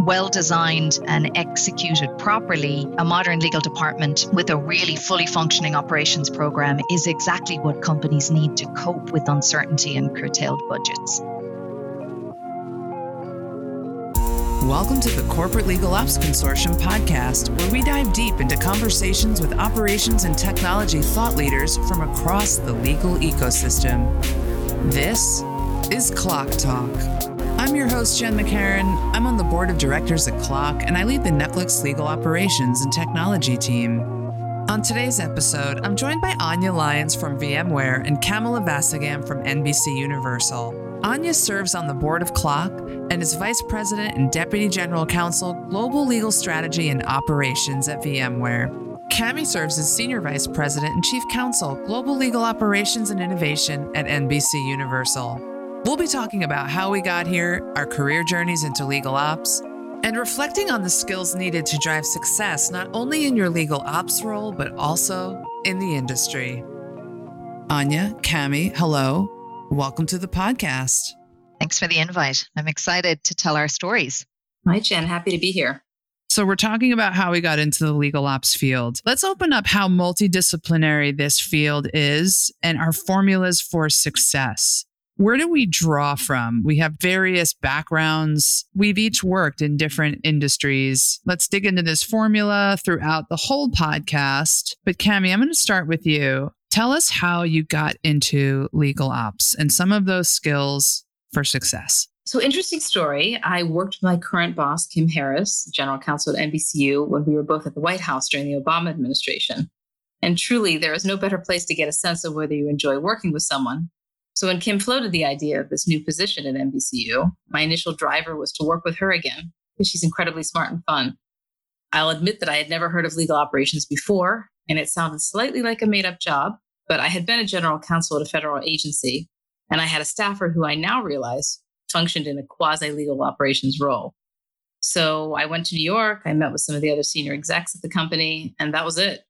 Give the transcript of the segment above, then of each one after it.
well designed and executed properly, a modern legal department with a really fully functioning operations program is exactly what companies need to cope with uncertainty and curtailed budgets. Welcome to the Corporate Legal Ops Consortium podcast, where we dive deep into conversations with operations and technology thought leaders from across the legal ecosystem. This is CLOC Talk. I'm your host, Jen McCarron. I'm on the board of directors at CLOC, and I lead the Netflix legal operations and technology team. On today's episode, I'm joined by Anya Lyons from VMware and Kamala Vasagam from NBC Universal. Anya serves on the board of CLOC and is Vice President and Deputy General Counsel, Global Legal Strategy and Operations at VMware. Cami serves as Senior Vice President and Chief Counsel, Global Legal Operations and Innovation at NBC Universal. We'll be talking about how we got here, our career journeys into legal ops, and reflecting on the skills needed to drive success not only in your legal ops role, but also in the industry. Anya, Cami, hello. Welcome to the podcast. Thanks for the invite. I'm excited to tell our stories. Hi, Jen. Happy to be here. So, we're talking about how we got into the legal ops field. Let's open up how multidisciplinary this field is and our formulas for success. Where do we draw from? We have various backgrounds. We've each worked in different industries. Let's dig into this formula throughout the whole podcast. But, Cami, I'm going to start with you. Tell us how you got into legal ops and some of those skills for success. So, interesting story. I worked with my current boss, Kim Harris, general counsel at NBCU, when we were both at the White House during the Obama administration. And truly, there is no better place to get a sense of whether you enjoy working with someone. So, when Kim floated the idea of this new position at NBCU, my initial driver was to work with her again because she's incredibly smart and fun. I'll admit that I had never heard of legal operations before, and it sounded slightly like a made up job, but I had been a general counsel at a federal agency, and I had a staffer who I now realize functioned in a quasi legal operations role. So I went to New York. I met with some of the other senior execs at the company, and that was it.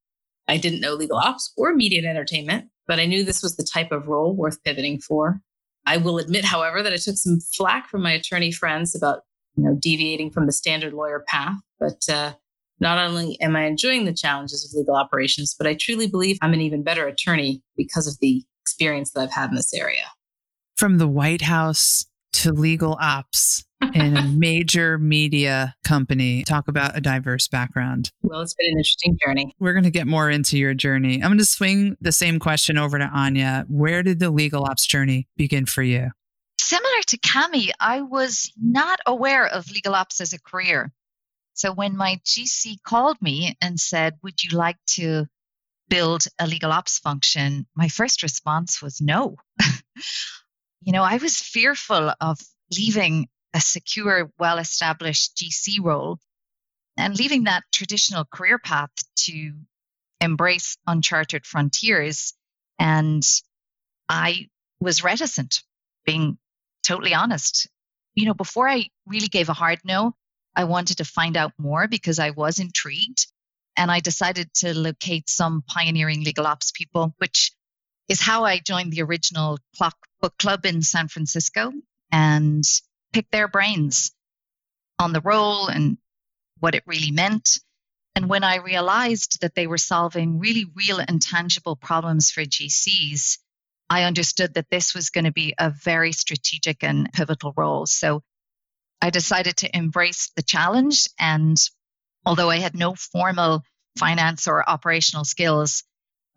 I didn't know legal ops or media and entertainment, but I knew this was the type of role worth pivoting for. I will admit, however, that I took some flack from my attorney friends about, you know, deviating from the standard lawyer path. But uh, not only am I enjoying the challenges of legal operations, but I truly believe I'm an even better attorney because of the experience that I've had in this area. From the White House to legal ops in a major media company. Talk about a diverse background. Well, it's been an interesting journey. We're going to get more into your journey. I'm going to swing the same question over to Anya. Where did the legal ops journey begin for you? Similar to Cami, I was not aware of legal ops as a career. So when my GC called me and said, Would you like to build a legal ops function? My first response was no. you know, I was fearful of leaving a secure, well established GC role and leaving that traditional career path to embrace uncharted frontiers. And I was reticent, being totally honest. You know, before I really gave a hard no, I wanted to find out more because I was intrigued. And I decided to locate some pioneering legal ops people, which is how I joined the original CLOC Book Club in San Francisco and picked their brains on the role and what it really meant. And when I realized that they were solving really real and tangible problems for GCs, I understood that this was going to be a very strategic and pivotal role. So I decided to embrace the challenge. And although I had no formal finance or operational skills,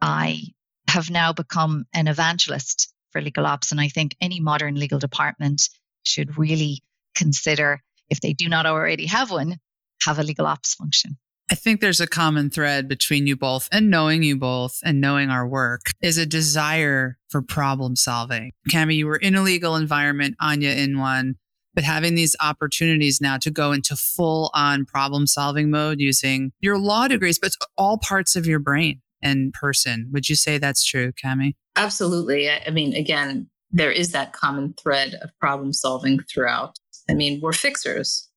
I have now become an evangelist for legal ops. And I think any modern legal department should really consider, if they do not already have one, have a legal ops function. I think there's a common thread between you both and knowing you both and knowing our work is a desire for problem solving. Cami, you were in a legal environment, Anya in one but having these opportunities now to go into full on problem solving mode using your law degrees, but all parts of your brain and person. Would you say that's true, Cami? Absolutely. I mean, again, there is that common thread of problem solving throughout. I mean, we're fixers,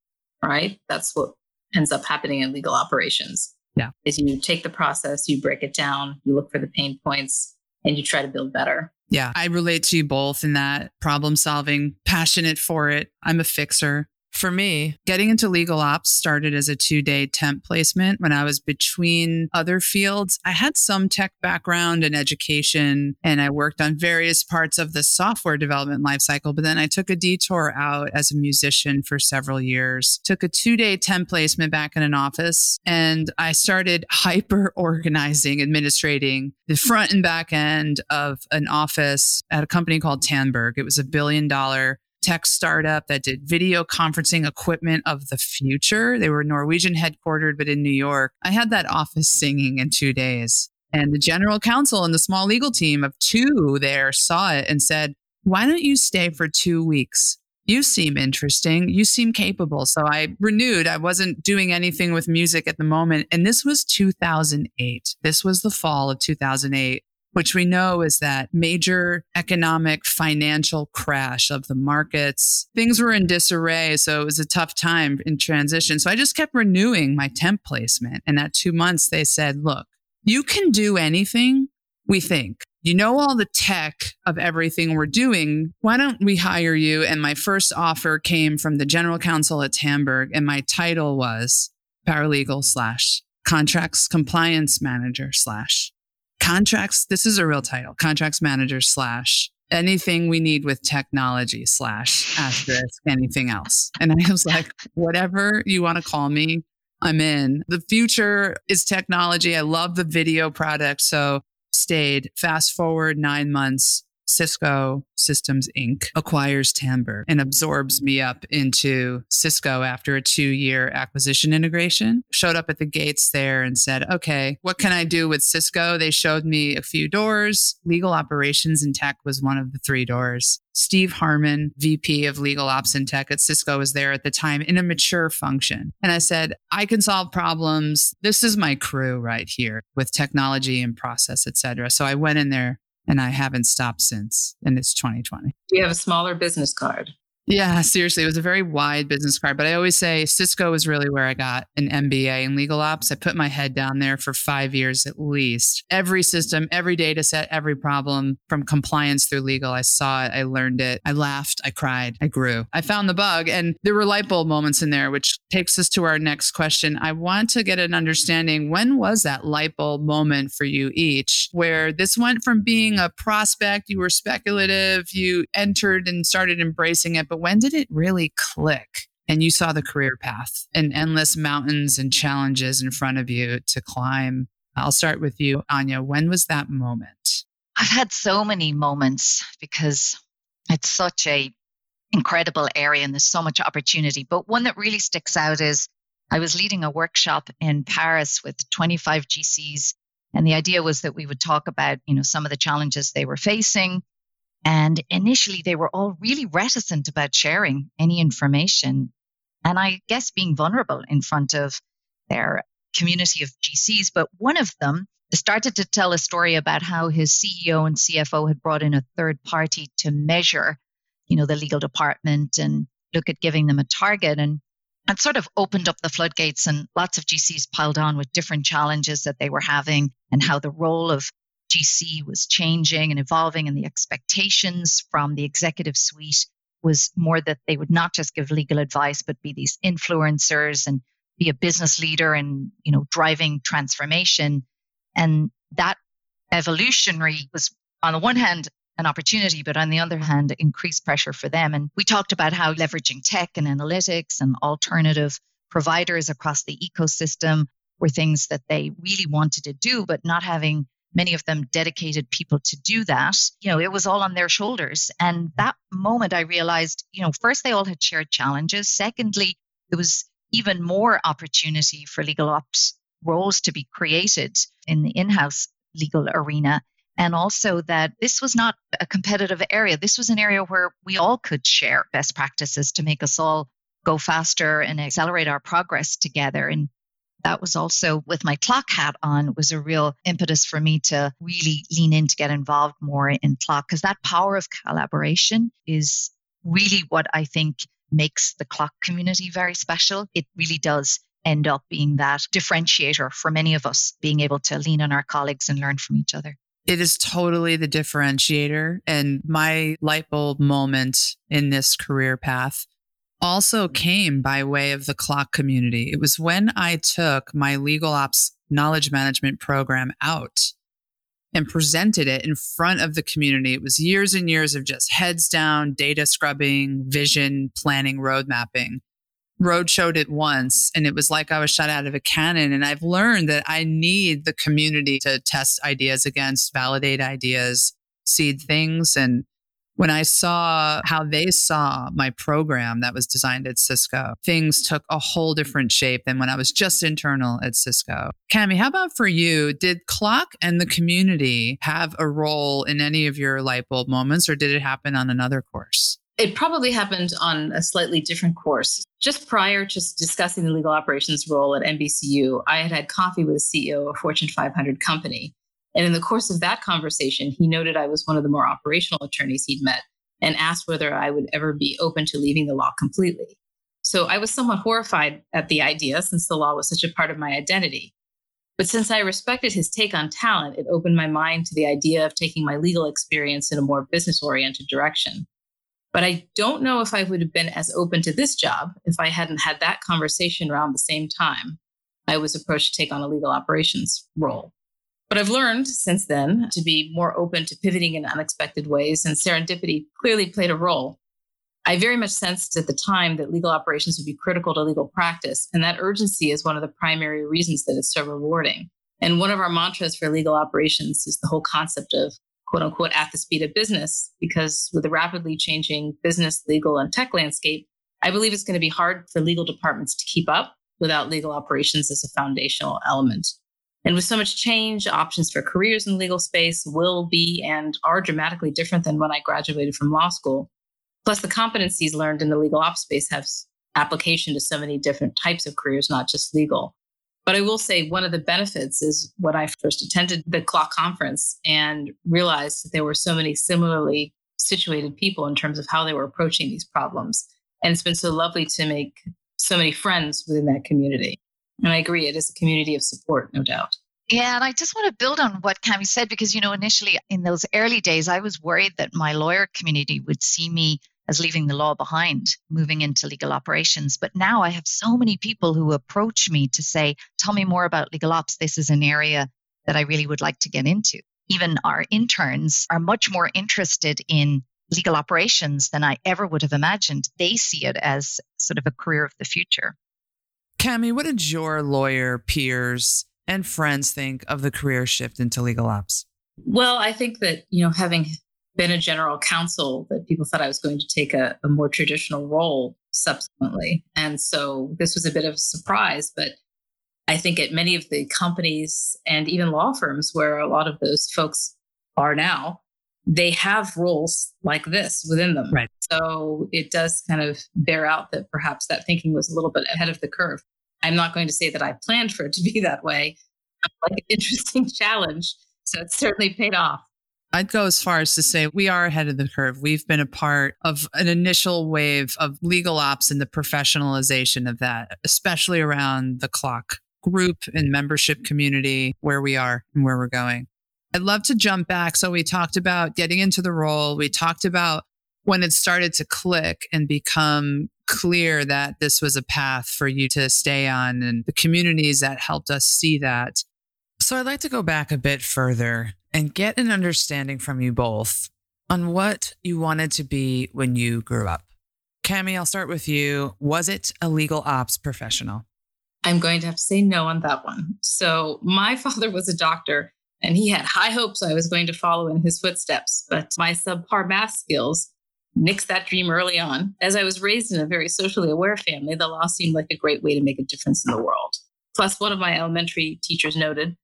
right? That's what ends up happening in legal operations. Yeah. Is you take the process, you break it down, you look for the pain points, and you try to build better. Yeah, I relate to you both in that problem solving, passionate for it. I'm a fixer. For me, getting into legal ops started as a two day temp placement when I was between other fields. I had some tech background and education, and I worked on various parts of the software development lifecycle. But then I took a detour out as a musician for several years, took a two day temp placement back in an office, and I started hyper organizing, administrating the front and back end of an office at a company called Tandberg. It was a billion dollar tech startup that did video conferencing equipment of the future. They were Norwegian headquartered, but in New York. I had that office singing in two days. And the general counsel and the small legal team of two there saw it and said, Why don't you stay for two weeks? You seem interesting. You seem capable. So I renewed. I wasn't doing anything with music at the moment. And this was 2008. This was the fall of 2008 which we know is that major economic financial crash of the markets. Things were in disarray. So it was a tough time in transition. So I just kept renewing my temp placement. And at two months, they said, look, you can do anything we think. You know all the tech of everything we're doing. Why don't we hire you? And my first offer came from the general counsel at Tandberg, and my title was paralegal slash contracts compliance manager slash contracts. This is a real title contracts manager slash anything we need with technology slash asterisk anything else. And I was like, whatever you want to call me, I'm in. The future is technology. I love the video product. So stayed fast forward nine months Cisco Systems Inc. acquires Tandberg and absorbs me up into Cisco after a two year acquisition integration. Showed up at the gates there and said, okay, what can I do with Cisco? They showed me a few doors. Legal operations and tech was one of the three doors. Steve Harmon, VP of Legal Ops and Tech at Cisco, was there at the time in a mature function. And I said, I can solve problems. This is my crew right here with technology and process, et cetera. So I went in there and I haven't stopped since. And it's 2020. You have a smaller business card. Yeah, seriously, it was a very wide business card. But I always say Cisco was really where I got an MBA in legal ops. I put my head down there for five years at least. Every system, every data set, every problem from compliance through legal, I saw it, I learned it, I laughed, I cried, I grew. I found the bug, and there were light bulb moments in there, which takes us to our next question. I want to get an understanding when was that light bulb moment for you each, where this went from being a prospect, you were speculative, you entered and started embracing it but when did it really click? And you saw the career path and endless mountains and challenges in front of you to climb. I'll start with you, Anya. When was that moment? I've had so many moments because it's such a incredible area and there's so much opportunity. But one that really sticks out is I was leading a workshop in Paris with 25 GCs. And the idea was that we would talk about, you know, some of the challenges they were facing, and initially, they were all really reticent about sharing any information. And I guess being vulnerable in front of their community of GCs. But one of them started to tell a story about how his CEO and CFO had brought in a third party to measure, you know, the legal department and look at giving them a target. And it sort of opened up the floodgates and lots of GCs piled on with different challenges that they were having and how the role of GC was changing and evolving, and the expectations from the executive suite was more that they would not just give legal advice, but be these influencers and be a business leader and you know driving transformation. And that evolutionary was on the one hand an opportunity, but on the other hand, increased pressure for them. And we talked about how leveraging tech and analytics and alternative providers across the ecosystem were things that they really wanted to do, but not having many of them dedicated people to do that. You know, it was all on their shoulders. And that moment I realized, you know, first they all had shared challenges. Secondly, there was even more opportunity for legal ops roles to be created in the in-house legal arena. And also that this was not a competitive area. This was an area where we all could share best practices to make us all go faster and accelerate our progress together. And that was also with my CLOC hat on was a real impetus for me to really lean in to get involved more in CLOC because that power of collaboration is really what I think makes the CLOC community very special. It really does end up being that differentiator for many of us, being able to lean on our colleagues and learn from each other. It is totally the differentiator. And my light bulb moment in this career path also mm-hmm. came by way of the CLOC community. It was when I took my legal ops knowledge management program out and mm-hmm. presented it in front of the community. It was years and years of just heads down, data scrubbing, vision planning, road mapping. Road showed it once and it was like I was shot out of a cannon. And I've learned that I need the community to test ideas against, validate ideas, seed things. And when I saw how they saw my program that was designed at Cisco, things took a whole different shape than when I was just internal at Cisco. Cami, how about for you? Did CLOC and the community have a role in any of your light bulb moments, or did it happen on another course? It probably happened on a slightly different course. Just prior to discussing the legal operations role at NBCU, I had had coffee with the CEO of a Fortune 500 company. And in the course of that conversation, he noted I was one of the more operational attorneys he'd met and asked whether I would ever be open to leaving the law completely. So I was somewhat horrified at the idea since the law was such a part of my identity. But since I respected his take on talent, it opened my mind to the idea of taking my legal experience in a more business oriented direction. But I don't know if I would have been as open to this job if I hadn't had that conversation around the same time I was approached to take on a legal operations role. But I've learned since then to be more open to pivoting in unexpected ways, and serendipity clearly played a role. I very much sensed at the time that legal operations would be critical to legal practice, and that urgency is one of the primary reasons that it's so rewarding. And one of our mantras for legal operations is the whole concept of quote unquote at the speed of business, because with the rapidly changing business, legal, and tech landscape, I believe it's going to be hard for legal departments to keep up without legal operations as a foundational element. And with so much change, options for careers in the legal space will be and are dramatically different than when I graduated from law school. Plus, the competencies learned in the legal ops space have application to so many different types of careers, not just legal. But I will say one of the benefits is when I first attended the CLOC conference and realized that there were so many similarly situated people in terms of how they were approaching these problems. And it's been so lovely to make so many friends within that community. And I agree, it is a community of support, no doubt. Yeah, and I just want to build on what Cami said because, you know, initially in those early days, I was worried that my lawyer community would see me as leaving the law behind, moving into legal operations. But now I have so many people who approach me to say, tell me more about legal ops. This is an area that I really would like to get into. Even our interns are much more interested in legal operations than I ever would have imagined. They see it as sort of a career of the future. Cami, what did your lawyer peers and friends think of the career shift into legal ops? Well, I think that, you know, having been a general counsel, that people thought I was going to take a, a more traditional role subsequently. And so this was a bit of a surprise, but I think at many of the companies and even law firms where a lot of those folks are now, they have roles like this within them. Right. So it does kind of bear out that perhaps that thinking was a little bit ahead of the curve. I'm not going to say that I planned for it to be that way. Like an interesting challenge. So it's certainly paid off. I'd go as far as to say we are ahead of the curve. We've been a part of an initial wave of legal ops and the professionalization of that, especially around the CLOC group and membership community, where we are and where we're going. I'd love to jump back. So we talked about getting into the role. We talked about when it started to click and become clear that this was a path for you to stay on and the communities that helped us see that. So I'd like to go back a bit further and get an understanding from you both on what you wanted to be when you grew up. Cami, I'll start with you. Was it a legal ops professional? I'm going to have to say no on that one. So, my father was a doctor and he had high hopes I was going to follow in his footsteps, but my subpar math skills nixed that dream early on. As I was raised in a very socially aware family, the law seemed like a great way to make a difference in the world. Plus, one of my elementary teachers noted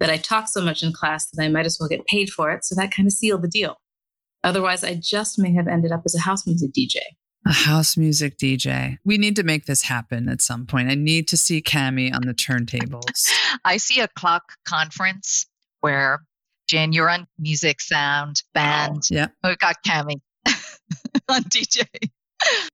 that I talked so much in class that I might as well get paid for it. So that kind of sealed the deal. Otherwise, I just may have ended up as a house music DJ. A house music DJ. We need to make this happen at some point. I need to see Cami on the turntables. I see a CLOC conference where Jen, you're on music, sound, band. Oh, yeah. We've got Cami. on DJ.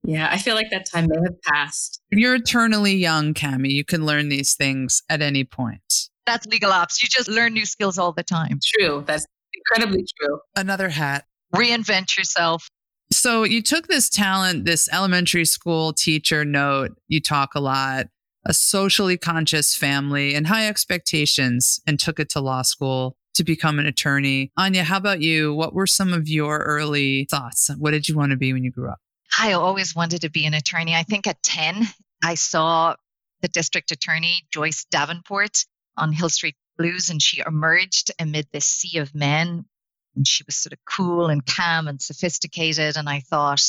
Yeah, I feel like that time may have passed. You're eternally young, Cami. You can learn these things at any point. That's legal ops. You just learn new skills all the time. True. That's incredibly true. Another hat. Reinvent yourself. So you took this talent, this elementary school teacher note, you talk a lot, a socially conscious family and high expectations, and took it to law school to become an attorney. Anya, how about you? What were some of your early thoughts? What did you want to be when you grew up? I always wanted to be an attorney. I think at 10, I saw the district attorney, Joyce Davenport, on Hill Street Blues, and she emerged amid this sea of men. And she was sort of cool and calm and sophisticated. And I thought,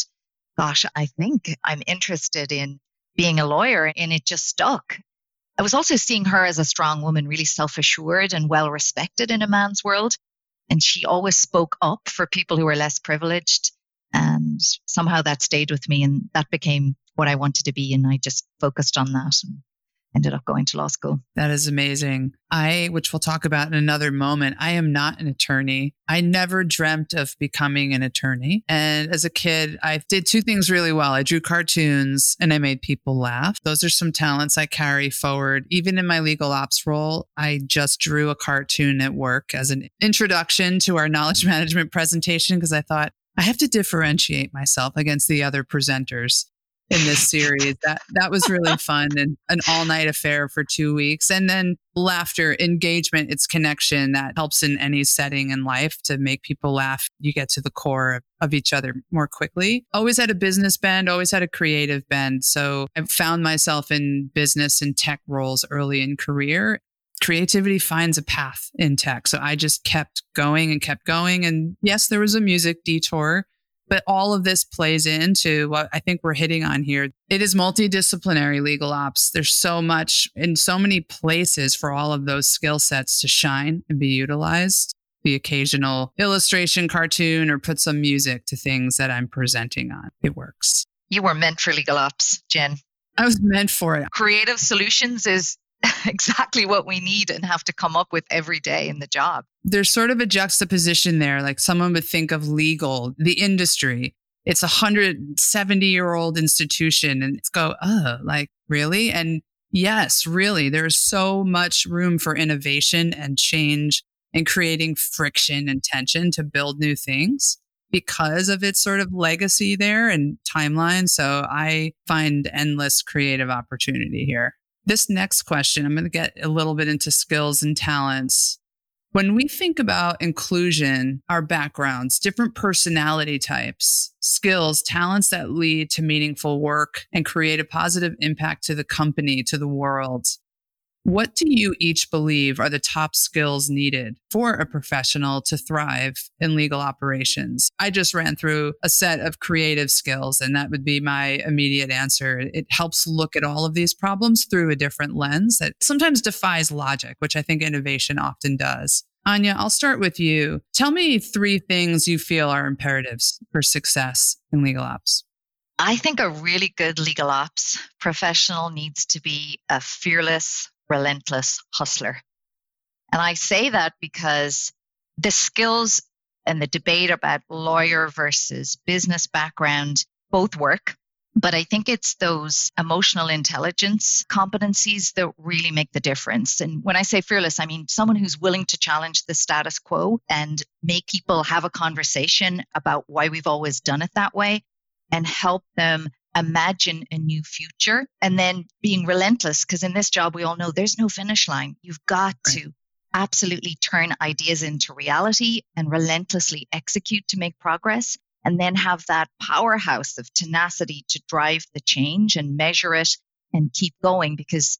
gosh, I think I'm interested in being a lawyer. And it just stuck. I was also seeing her as a strong woman, really self assured and well respected in a man's world. And she always spoke up for people who were less privileged. And somehow that stayed with me and that became what I wanted to be. And I just focused on that and ended up going to law school. That is amazing. I, which we'll talk about in another moment, I am not an attorney. I never dreamt of becoming an attorney. And as a kid, I did two things really well. I drew cartoons and I made people laugh. Those are some talents I carry forward. Even in my legal ops role, I just drew a cartoon at work as an introduction to our knowledge management presentation because I thought I have to differentiate myself against the other presenters in this series. That that was really fun and an all night affair for two weeks. And then laughter, engagement, it's connection that helps in any setting in life to make people laugh. You get to the core of, of each other more quickly. Always had a business bend, always had a creative bend. So I found myself in business and tech roles early in career creativity finds a path in tech. So I just kept going and kept going. And yes, there was a music detour, but all of this plays into what I think we're hitting on here. It is multidisciplinary legal ops. There's so much in so many places for all of those skill sets to shine and be utilized. The occasional illustration, cartoon, or put some music to things that I'm presenting on. It works. You were meant for legal ops, Jen. I was meant for it. Creative solutions is exactly what we need and have to come up with every day in the job. There's sort of a juxtaposition there. Like someone would think of legal, the industry. It's a 170 year old institution and it's go, oh, like really? And yes, really, there's so much room for innovation and change and creating friction and tension to build new things because of its sort of legacy there and timeline. So I find endless creative opportunity here. This next question, I'm going to get a little bit into skills and talents. When we think about inclusion, our backgrounds, different personality types, skills, talents that lead to meaningful work and create a positive impact to the company, to the world, what do you each believe are the top skills needed for a professional to thrive in legal operations? I just ran through a set of creative skills, and that would be my immediate answer. It helps look at all of these problems through a different lens that sometimes defies logic, which I think innovation often does. Anya, I'll start with you. Tell me three things you feel are imperatives for success in legal ops. I think a really good legal ops professional needs to be a fearless, relentless hustler. And I say that because the skills and the debate about lawyer versus business background both work. But I think it's those emotional intelligence competencies that really make the difference. And when I say fearless, I mean someone who's willing to challenge the status quo and make people have a conversation about why we've always done it that way and help them imagine a new future and then being mm-hmm. relentless because in this job we all know there's no finish line you've got right. to absolutely turn ideas into reality and relentlessly execute to make progress and then have that powerhouse of tenacity to drive the change and measure it and keep going because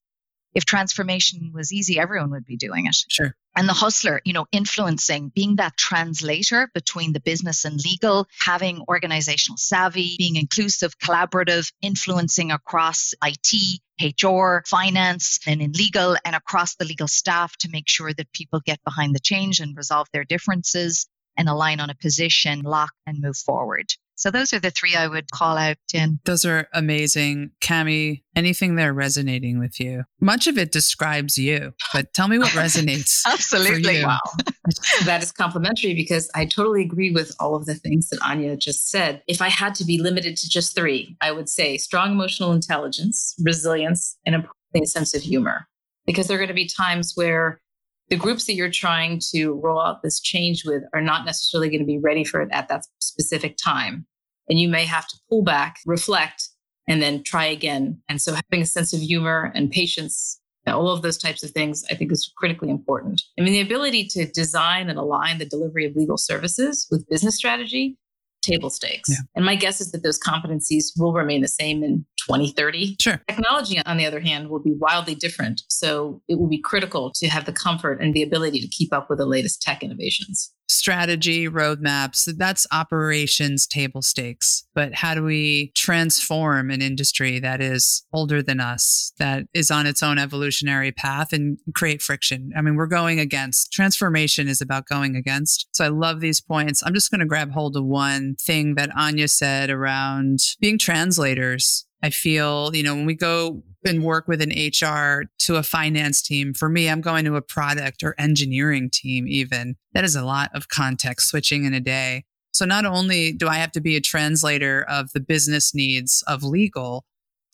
if transformation was easy, everyone would be doing it. Sure. And the hustler, you know, influencing, being that translator between the business and legal, having organizational savvy, being inclusive, collaborative, influencing across IT, HR, finance, and in legal and across the legal staff to make sure that people get behind the change and resolve their differences and align on a position, lock, and move forward. So those are the three I would call out, Jen. Those are amazing. Cami, anything there resonating with you? Much of it describes you, but tell me what resonates. Absolutely. Wow. that is complimentary because I totally agree with all of the things that Anya just said. If I had to be limited to just three, I would say strong emotional intelligence, resilience, and importantly, a sense of humor. Because there are going to be times where the groups that you're trying to roll out this change with are not necessarily going to be ready for it at that specific time and you may have to pull back, reflect, and then try again. And so having a sense of humor and patience, all of those types of things, I think is critically important. I mean, the ability to design and align the delivery of legal services with business strategy table stakes. Yeah. And my guess is that those competencies will remain the same in 2030. Sure. Technology, on the other hand, will be wildly different. So it will be critical to have the comfort and the ability to keep up with the latest tech innovations strategy roadmaps that's operations table stakes. But how do we transform an industry that is older than us that is on its own evolutionary path and create friction? I mean we're going against transformation is about going against. So i love these points. I'm just going to grab hold of one thing that anya said around being translators I feel, you know, when we go and work with an HR to a finance team, for me, I'm going to a product or engineering team, even. That is a lot of context switching in a day. So not only do I have to be a translator of the business needs of legal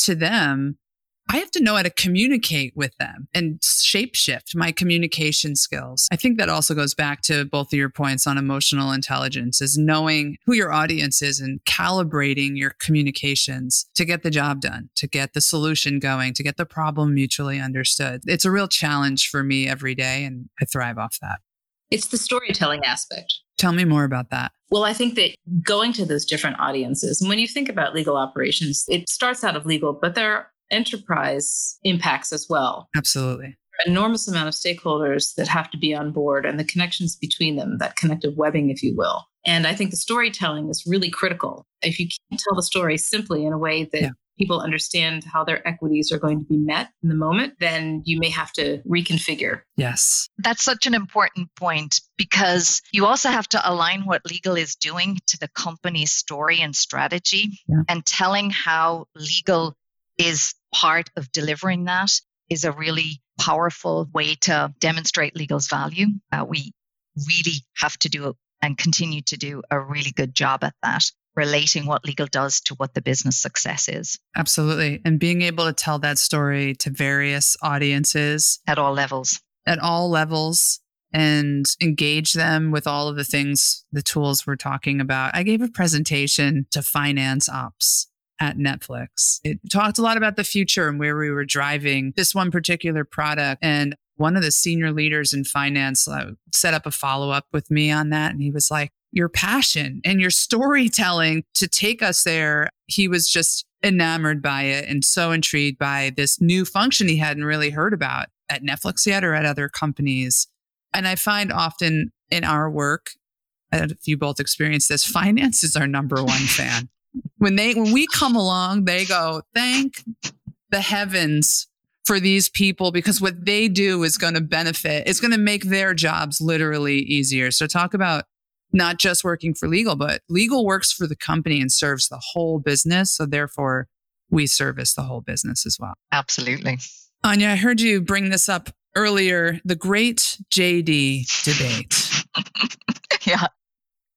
to them, I have to know how to communicate with them and shapeshift my communication skills. I think that also goes back to both of your points on emotional intelligence is knowing who your audience is and calibrating your communications to get the job done, to get the solution going, to get the problem mutually understood. It's a real challenge for me every day and I thrive off that. It's the storytelling aspect. Tell me more about that. Well, I think that going to those different audiences, and when you think about legal operations, it starts out of legal, but there enterprise impacts as well. Absolutely. Enormous amount of stakeholders that have to be on board and the connections between them, that connective webbing, if you will. And I think the storytelling is really critical. If you can't tell the story simply in a way that yeah. people understand how their equities are going to be met in the moment, then you may have to reconfigure. Yes. That's such an important point because you also have to align what legal is doing to the company's story and strategy yeah. and telling how legal is part of delivering that is a really powerful way to demonstrate legal's value. Uh, we really have to do and continue to do a really good job at that, relating what legal does to what the business success is. Absolutely. And being able to tell that story to various audiences at all levels. At all levels and engage them with all of the things, the tools we're talking about. I gave a presentation to finance ops at Netflix. It talked a lot about the future and where we were driving this one particular product. And one of the senior leaders in finance uh, set up a follow up with me on that. And he was like, Your passion and your storytelling to take us there. He was just enamored by it and so intrigued by this new function he hadn't really heard about at Netflix yet or at other companies. And I find often in our work, if you both experience this, finance is our number one fan when they when we come along, they go, thank the heavens for these people because what they do is going to benefit. It's going to make their jobs literally easier. So talk about not just working for legal, but legal works for the company and serves the whole business. So therefore, we service the whole business as well. Absolutely. Anya, I heard you bring this up earlier the great JD debate. yeah.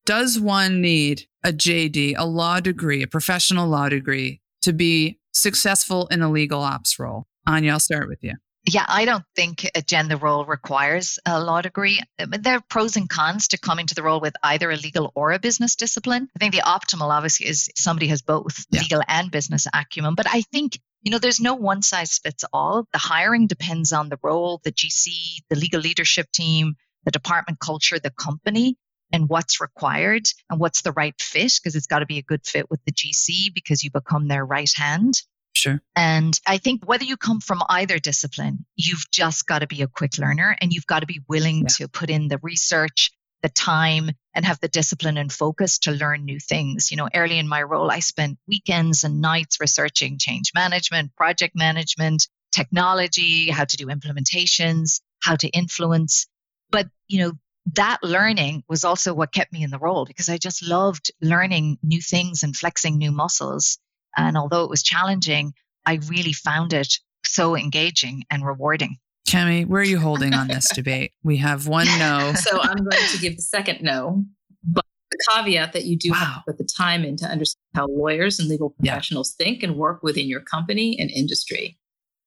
Does one need a JD, a law degree, a professional law degree to be successful in a legal ops role? Anya, I'll start with you. Yeah, I don't think a gender role requires a law degree. There are pros and cons to coming to the role with either a legal or a business discipline. I think the optimal, obviously, is somebody has both yeah. legal and business acumen. But I think you know, there's no one size fits all. The hiring depends on the role, the GC, the legal leadership team, the department culture, the company and what's required and what's the right fit because it's got to be a good fit with the GC because you become their right hand. Sure. And I think whether you come from either discipline, you've just got to be a quick learner and you've got to be willing yeah. to put in the research, the time, and have the discipline and focus to learn new things. You know, early in my role, I spent weekends and nights researching change management, project management, technology, how to do implementations, how to influence. But, you know, that learning was also what kept me in the role because I just loved learning new things and flexing new muscles. And although it was challenging, I really found it so engaging and rewarding. Cami, where are you holding on this debate? We have one no. So I'm going to give the second no, but the caveat that you do wow. have to put the time in to understand how lawyers and legal professionals yeah. think and work within your company and industry.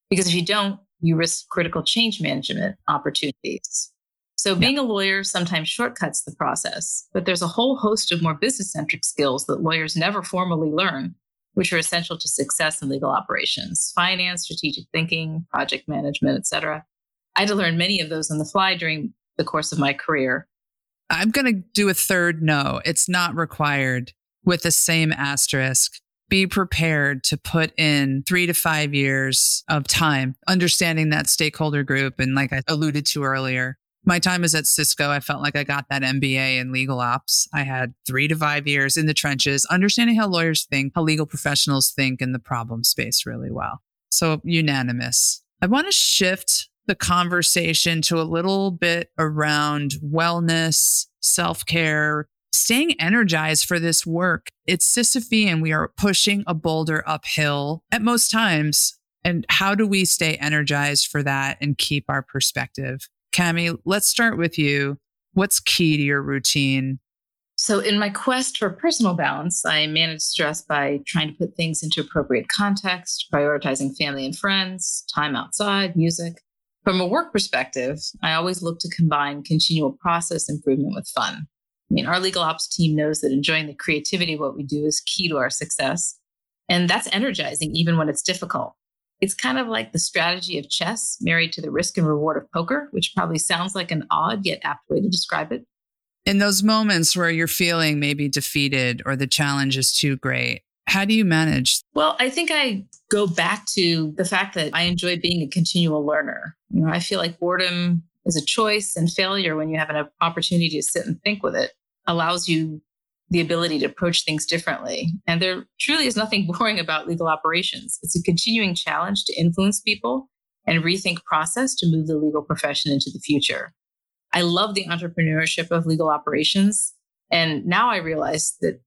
Because if you don't, you risk critical change management opportunities So being yeah. a lawyer sometimes shortcuts the process, but there's a whole host of more business centric skills that lawyers never formally learn, which are essential to success in legal operations, finance, strategic thinking, project management, etc. I had to learn many of those on the fly during the course of my career. I'm going to do a third no. It's not required with the same asterisk. Be prepared to put in three to five years of time understanding that stakeholder group. And like I alluded to earlier, my time is at Cisco. I felt like I got that MBA in legal ops. I had three to five years in the trenches, understanding how lawyers think, how legal professionals think in the problem space really well. So unanimous. I want to shift the conversation to a little bit around wellness, self care, staying energized for this work. It's Sisyphean. We are pushing a boulder uphill at most times. And how do we stay energized for that and keep our perspective? Cami, let's start with you. What's key to your routine? So, in my quest for personal balance, I manage stress by trying to put things into appropriate context, prioritizing family and friends, time outside, music. From a work perspective, I always look to combine continual process improvement with fun. I mean, our legal ops team knows that enjoying the creativity of what we do is key to our success. And that's energizing even when it's difficult. It's kind of like the strategy of chess married to the risk and reward of poker, which probably sounds like an odd yet apt way to describe it. In those moments where you're feeling maybe defeated or the challenge is too great, how do you manage? Well, I think I go back to the fact that I enjoy being a continual learner. You know, I feel like boredom is a choice and failure when you have an opportunity to sit and think with it allows you the ability to approach things differently. And there truly is nothing boring about legal operations. It's a continuing challenge to influence people and rethink process to move the legal profession into the future. I love the entrepreneurship of legal operations. And now I realize that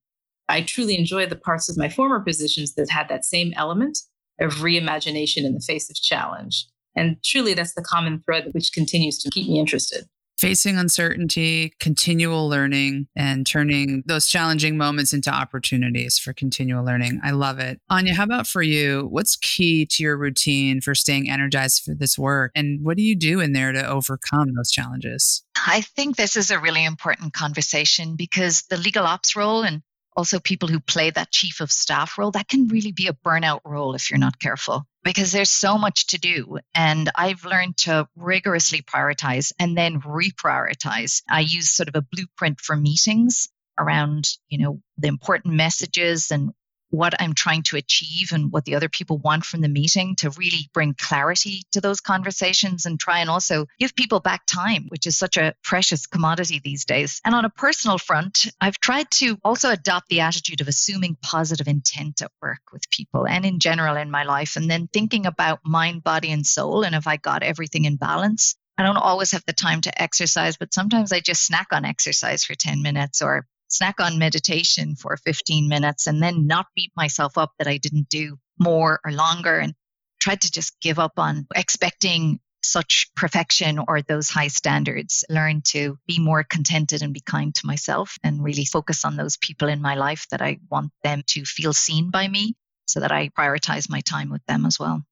I truly enjoy the parts of my former positions that had that same element of reimagination in the face of challenge. And truly, that's the common thread which continues to keep me interested facing uncertainty, continual learning, and turning those challenging moments into opportunities for continual learning. I love it. Anya, how about for you? What's key to your routine for staying energized for this work? And what do you do in there to overcome those challenges? I think this is a really important conversation because the legal ops role and also people who play that chief of staff role, that can really be a burnout role if you're not careful because there's so much to do. And I've learned to rigorously prioritize and then reprioritize. I use sort of a blueprint for meetings around, you know, the important messages and what I'm trying to achieve and what the other people want from the meeting to really bring clarity to those conversations and try and also give people back time, which is such a precious commodity these days. And on a personal front, I've tried to also adopt the attitude of assuming positive intent at work with people and in general in my life, and then thinking about mind, body, and soul. And if I got everything in balance, I don't always have the time to exercise, but sometimes I just snack on exercise for 10 minutes or snack on meditation for 15 minutes and then not beat myself up that I didn't do more or longer and tried to just give up on expecting such perfection or those high standards. Learn to be more contented and be kind to myself and really focus on those people in my life that I want them to feel seen by me so that I prioritize my time with them as well.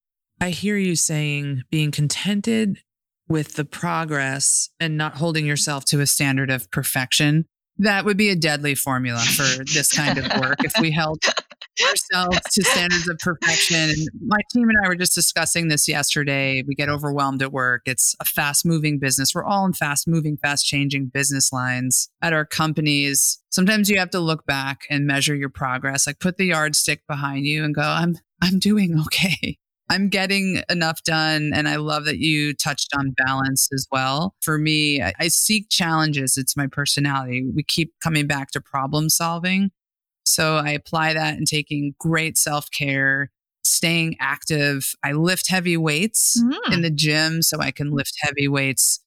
I hear you saying being contented with the progress and not holding yourself to a standard of perfection. That would be a deadly formula for this kind of work if we held ourselves to standards of perfection. My team and I were just discussing this yesterday. We get overwhelmed at work. It's a fast moving business. We're all in fast moving, fast changing business lines at our companies. Sometimes you have to look back and measure your progress, like put the yardstick behind you and go, I'm, I'm doing okay. I'm getting enough done. And I love that you touched on balance as well. For me, I, I, seek challenges. It's my personality. We keep coming back to problem solving. So I apply that and taking great self care, staying active. I lift heavy weights mm. in the gym so I can lift heavy weights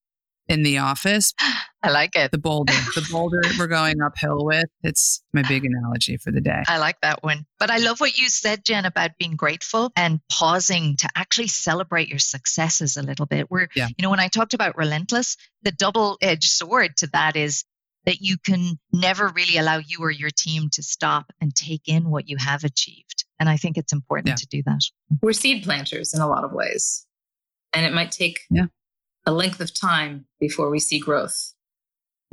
in the office. I like it. The boulder, the boulder we're going uphill with. It's my big analogy for the day. I like that one. But I love what you said, Jen, about being grateful and pausing to actually celebrate your successes a little bit. Where, yeah. you know, when I talked about relentless, the double edged sword to that is that you can never really allow you or your team to stop and take in what you have achieved. And I think it's important yeah. to do that. We're seed planters in a lot of ways. And it might take yeah a length of time before we see growth.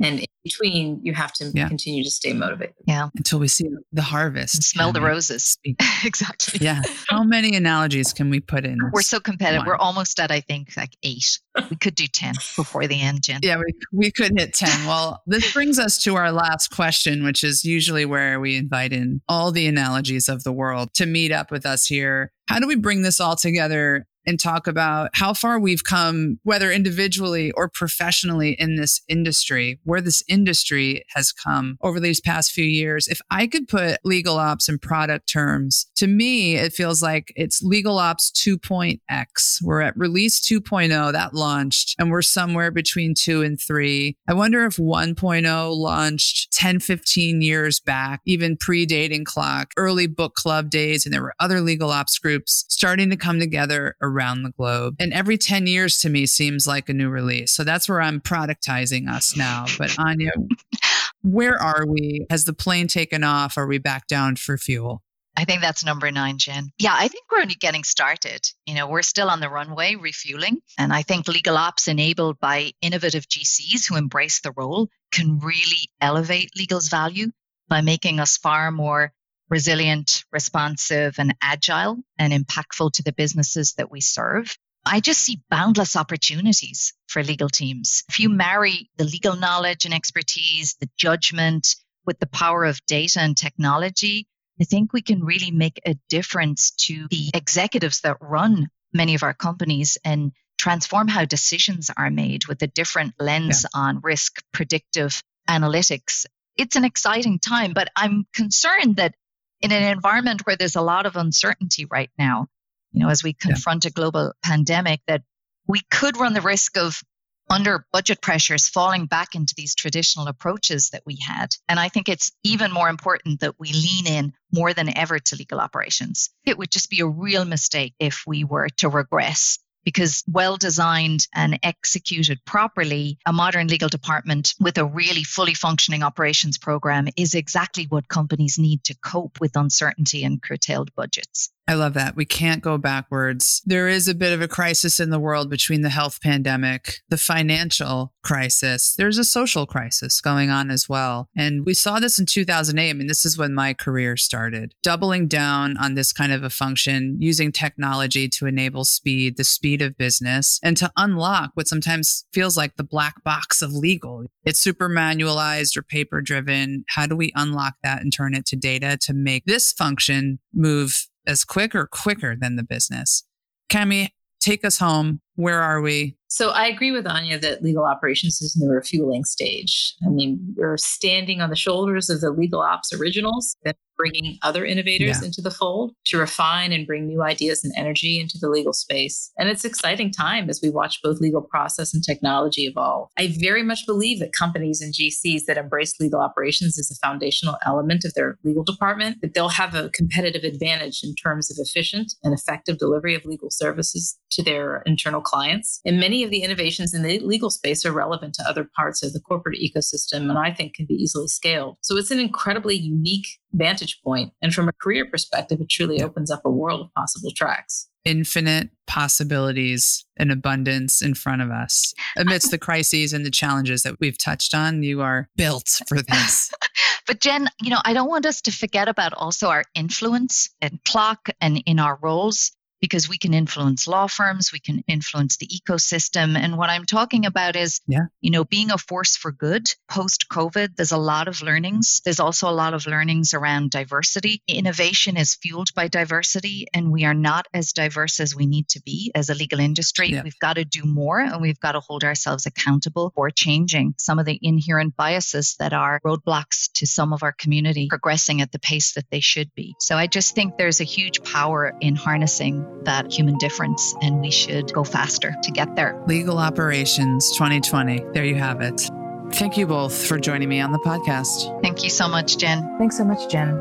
And in between, you have to yeah. continue to stay motivated. Yeah. Until we see the harvest. And smell the roses. exactly. Yeah. How many analogies can we put in? We're so competitive. One? We're almost at, I think, like eight. We could do 10 before the end, Jen. Yeah, we, we could hit 10. Well, this brings us to our last question, which is usually where we invite in all the analogies of the world to meet up with us here. How do we bring this all together and talk about how far we've come, whether individually or professionally in this industry, where this industry has come over these past few years. If I could put legal ops in product terms, to me, it feels like it's legal ops 2.x. We're at release 2.0 that launched, and we're somewhere between two and three. I wonder if 1.0 launched 10, 15 years back, even predating CLOC, early book club days, and there were other legal ops groups starting to come together around the globe. And every 10 years to me seems like a new release. So that's where I'm productizing us now. But Anya, where are we? Has the plane taken off? Are we back down for fuel? I think that's number nine, Jen. Yeah, I think we're only getting started. You know, we're still on the runway refueling. And I think legal ops enabled by innovative GCs who embrace the role can really elevate legal's value by making us far more resilient, responsive, and agile and impactful to the businesses that we serve. I just see boundless opportunities for legal teams. If you marry the legal knowledge and expertise, the judgment with the power of data and technology, I think we can really make a difference to the executives that run many of our companies and transform how decisions are made with a different lens yeah. on risk, predictive analytics. It's an exciting time, but I'm concerned that in an environment where there's a lot of uncertainty right now, you know, as we confront yeah. a global pandemic, that we could run the risk of under budget pressures falling back into these traditional approaches that we had. And I think it's even more important that we lean in more than ever to legal operations. It would just be a real mistake if we were to regress because well designed and executed properly, a modern legal department with a really fully functioning operations program is exactly what companies need to cope with uncertainty and curtailed budgets. I love that. We can't go backwards. There is a bit of a crisis in the world between the health pandemic, the financial crisis. There's a social crisis going on as well. And we saw this in 2008. I mean, this is when my career started. Doubling down on this kind of a function, using technology to enable speed, the speed of business, and to unlock what sometimes feels like the black box of legal. It's super manualized or paper driven. How do we unlock that and turn it to data to make this function move as quick or quicker than the business. Cami, take us home. Where are we? So I agree with Anya that legal operations is in the refueling stage. I mean, we're standing on the shoulders of the legal ops originals that bringing other innovators yeah. into the fold to refine and bring new ideas and energy into the legal space. And it's exciting time as we watch both legal process and technology evolve. I very much believe that companies and GCs that embrace legal operations as a foundational element of their legal department, that they'll have a competitive advantage in terms of efficient and effective delivery of legal services to their internal clients. And many of the innovations in the legal space are relevant to other parts of the corporate ecosystem and I think can be easily scaled. So it's an incredibly unique vantage point. And from a career perspective, it truly opens up a world of possible tracks. Infinite possibilities and abundance in front of us. Amidst the crises and the challenges that we've touched on, you are built for this. but Jen, you know, I don't want us to forget about also our influence and CLOC and in our roles because we can influence law firms, we can influence the ecosystem. And what I'm talking about is, yeah. you know, being a force for good post COVID. There's a lot of learnings. There's also a lot of learnings around diversity. Innovation is fueled by diversity, and we are not as diverse as we need to be as a legal industry. Yeah. We've got to do more and we've got to hold ourselves accountable for changing some of the inherent biases that are roadblocks to some of our community progressing at the pace that they should be. So I just think there's a huge power in harnessing that human difference, and we should go faster to get there. Legal Operations 2020. There you have it. Thank you both for joining me on the podcast. Thank you so much, Jen. Thanks so much, Jen.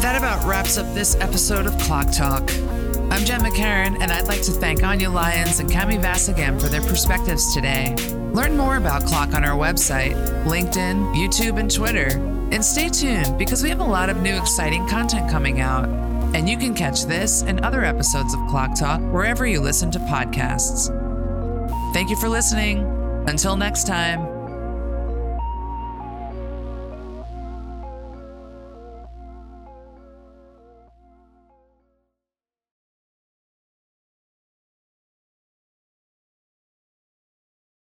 That about wraps up this episode of CLOC Talk. I'm Jen McCarron, and I'd like to thank Anya Lyons and Cami Vass again for their perspectives today. Learn more about CLOC on our website, LinkedIn, YouTube, and Twitter. And stay tuned because we have a lot of new exciting content coming out. And you can catch this and other episodes of CLOC Talk wherever you listen to podcasts. Thank you for listening. Until next time.